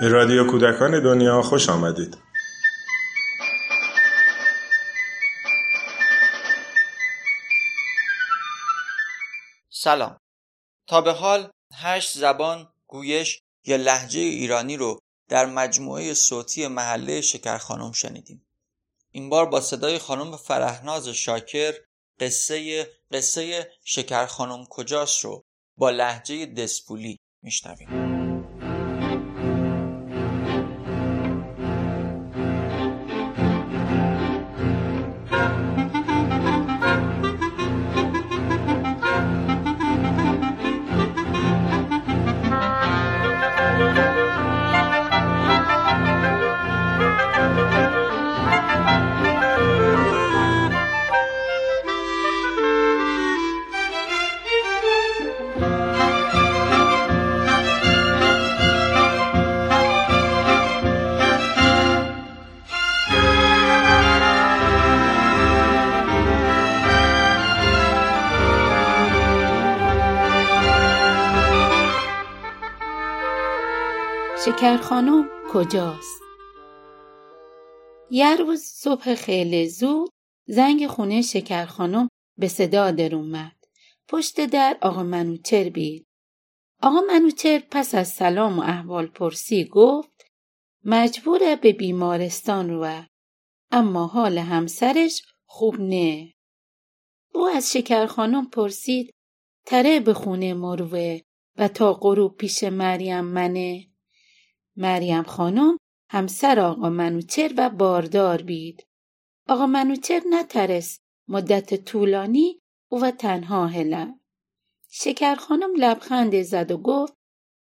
به رادیو کودکان دنیا خوش آمدید. سلام. تا به حال هشت زبان، گویش یا لحجه ایرانی رو در مجموعه صوتی محله شکر خانم شنیدیم. این بار با صدای خانم فرهناز شاکر قصه قصه شکر خانم کجاست رو با لحجه دسپولی میشنویم. شکر خانم کجاست؟ یه روز صبح خیلی زود زنگ خونه شکر خانم به صدا در اومد. پشت در آقا منوچر بید. آقا منوچر پس از سلام و احوال پرسی گفت مجبوره به بیمارستان رو اما حال همسرش خوب نه. او از شکر خانم پرسید تره به خونه مروه و تا غروب پیش مریم منه مریم خانم همسر آقا منوچر و باردار بید. آقا منوچر نترس مدت طولانی و تنها هله. شکر خانم لبخند زد و گفت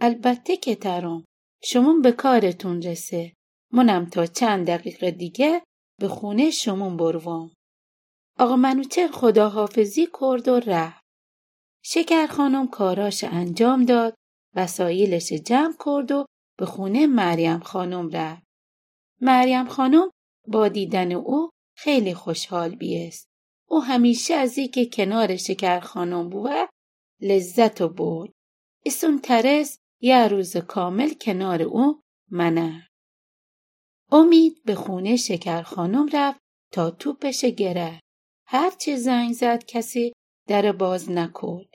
البته که ترم شما به کارتون رسه منم تا چند دقیقه دیگه به خونه شمون بروم. آقا منوچر خداحافظی کرد و رفت. شکر خانم کاراش انجام داد وسایلش جمع کرد و به خونه مریم خانم رفت. مریم خانم با دیدن او خیلی خوشحال بیست. او همیشه از که کنار شکر خانم بود لذت و برد. اسون ترس یه روز کامل کنار او منه. امید به خونه شکر خانم رفت تا توپش گره. هرچه زنگ زد کسی در باز نکرد.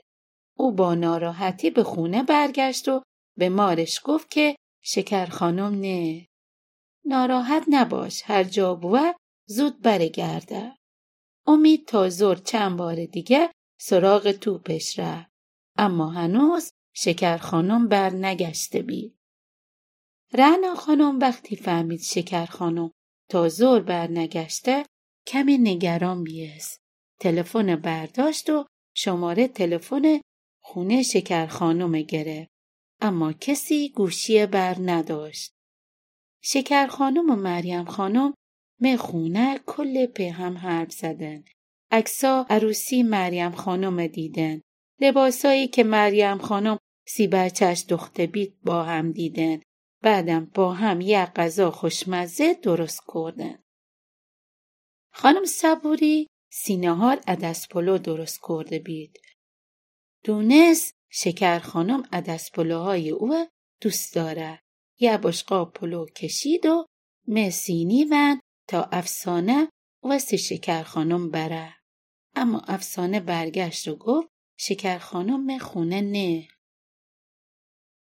او با ناراحتی به خونه برگشت و به مارش گفت که شکر خانم نه. ناراحت نباش هر جا بود زود برگرده. امید تا زور چند بار دیگه سراغ توپش رفت. اما هنوز شکر خانم بر نگشته بید. رنا خانم وقتی فهمید شکر خانم تا زور بر نگشته کمی نگران بیست. تلفن برداشت و شماره تلفن خونه شکر خانم گرفت. اما کسی گوشی بر نداشت. شکر خانم و مریم خانم خونه کل به هم حرف زدن. اکسا عروسی مریم خانم دیدن. لباسایی که مریم خانم سی بچش دخته بیت با هم دیدن. بعدم با هم یه غذا خوشمزه درست کردن. خانم صبوری سینهار عدس پلو درست کرده بید. دونست شکر خانم عدس پلوهای او دوست داره. یه بشقاب پلو کشید و مسینی و تا افسانه واسه شکر خانم بره. اما افسانه برگشت و گفت شکر خانم خونه نه.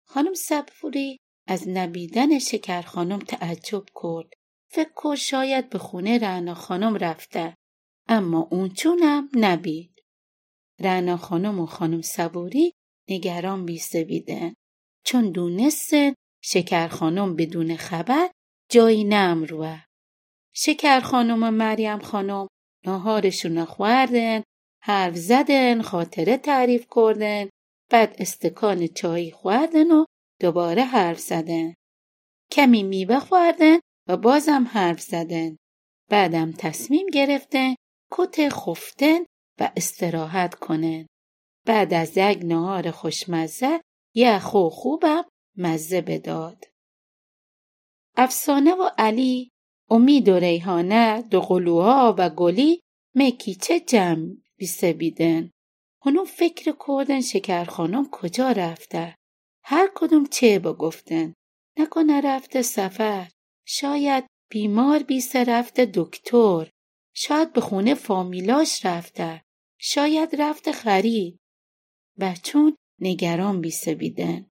خانم سبفوری از نبیدن شکر خانم تعجب کرد. فکر کرد شاید به خونه رعنا خانم رفته. اما اون چونم نبید. رعنا خانم و خانم صبوری نگران بیستویدن چون دونستن شکر خانم بدون خبر جایی نم روه. شکر خانم و مریم خانم ناهارشون خوردن حرف زدن خاطره تعریف کردن بعد استکان چای خوردن و دوباره حرف زدن. کمی میوه خوردن و بازم حرف زدن. بعدم تصمیم گرفتن کت خفتن و استراحت کنن. بعد از یک نهار خوشمزه یه خو خوبم مزه بداد. افسانه و علی امید و ریحانه دو قلوها و گلی مکیچه جمع بیسه بیدن. هنو فکر کردن شکر خانم کجا رفته؟ هر کدوم چه بگفتن. نکنه رفته سفر شاید بیمار بیسه رفته دکتر شاید به خونه فامیلاش رفته شاید رفته خرید بچون نگران بیسه بیدن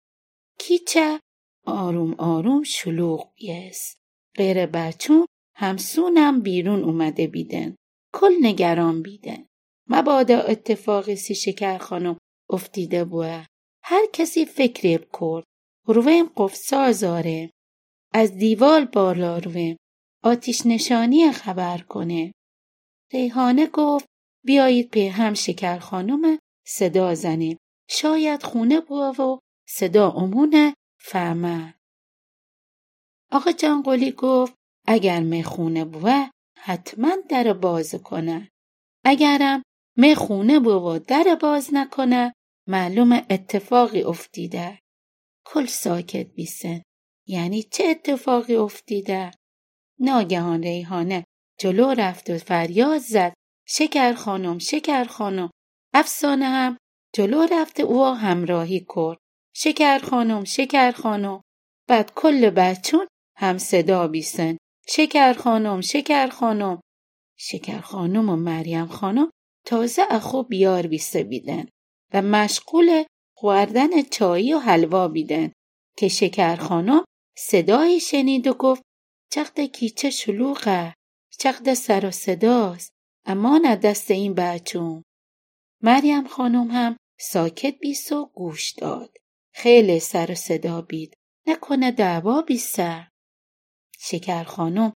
کیچه آروم آروم شلوغ بیست. غیر بچون همسونم بیرون اومده بیدن کل نگران بیدن مبادا اتفاقی سی شکر خانم افتیده بوه. هر کسی فکری کرد رویم قفصا زاره از دیوال بالا رویم. آتیش نشانی خبر کنه. ریحانه گفت بیایید پی هم شکر خانم صدا زنیم شاید خونه بوا و صدا امونه. فهمه. آقا جانقلی گفت اگر خونه بوه حتما در باز کنه. اگرم خونه بوه و در باز نکنه معلوم اتفاقی افتیده. کل ساکت بیسن یعنی چه اتفاقی افتیده؟ ناگهان ریحانه جلو رفت و فریاد زد. شکر خانم شکر خانم. افسانه هم جلو رفت او همراهی کرد. شکر خانم شکر خانم. بعد کل بچون هم صدا بیسن شکر خانم شکر خانم. شکر خانم و مریم خانم تازه اخو بیار بیسته بیدن و مشغول خوردن چایی و حلوا بیدن که شکر خانم صدایی شنید و گفت چقد کیچه شلوغه چقد سر و صداست. اما نه دست این بچون مریم خانم هم ساکت بیست و گوش داد. خیلی سر و صدا بید. نکنه دعوا بیسته شکر خانم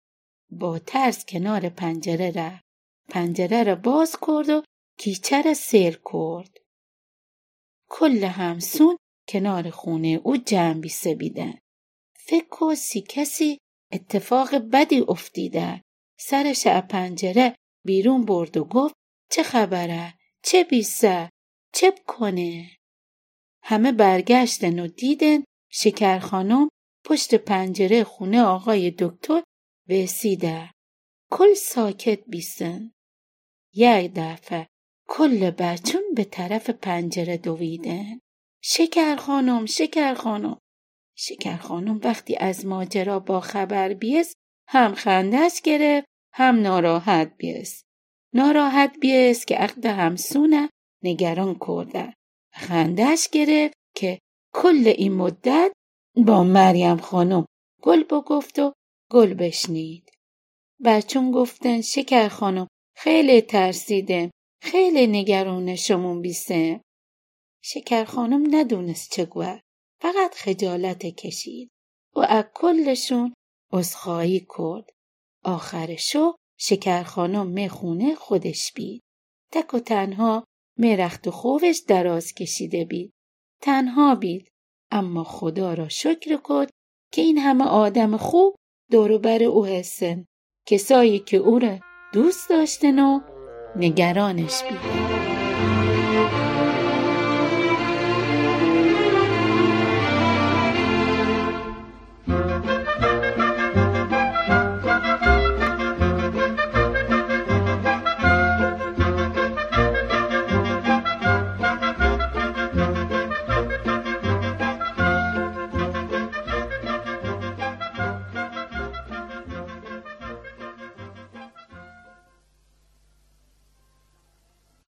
با ترس کنار پنجره رفت. پنجره را باز کرد و کیچه را سیر کرد. کل همسون کنار خونه او جمع بیسته بیدن فکر سی کسی اتفاق بدی افتیده سرش از پنجره بیرون برد و گفت چه خبره؟ چه بیسه چه کنه؟ همه برگشتن و دیدن شکر خانم پشت پنجره خونه آقای دکتر وسیده کل ساکت بیسن یک دفعه کل بچون به طرف پنجره دویدن. شکر خانم شکر خانم. شکر خانم وقتی از ماجرا با خبر بیست هم خندش گرفت هم ناراحت بیست. ناراحت بیست که عقد همسونه نگران کرده. خندش گرفت که کل این مدت با مریم خانم گل بگفت و گل بشنید. بچون گفتن شکر خانم خیلی ترسیدم خیلی نگران شمون بیسته. شکر خانم ندونست چه گوه فقط خجالت کشید و از کلشون کرد. آخرشو خانم می‌خونه خودش بید. تک و تنها میرخت و خوبش دراز کشیده بید. تنها بید. اما خدا را شکر کد که این همه آدم خوب دوروبر او هستن. کسایی که او را دوست داشتن و نگرانش بیدن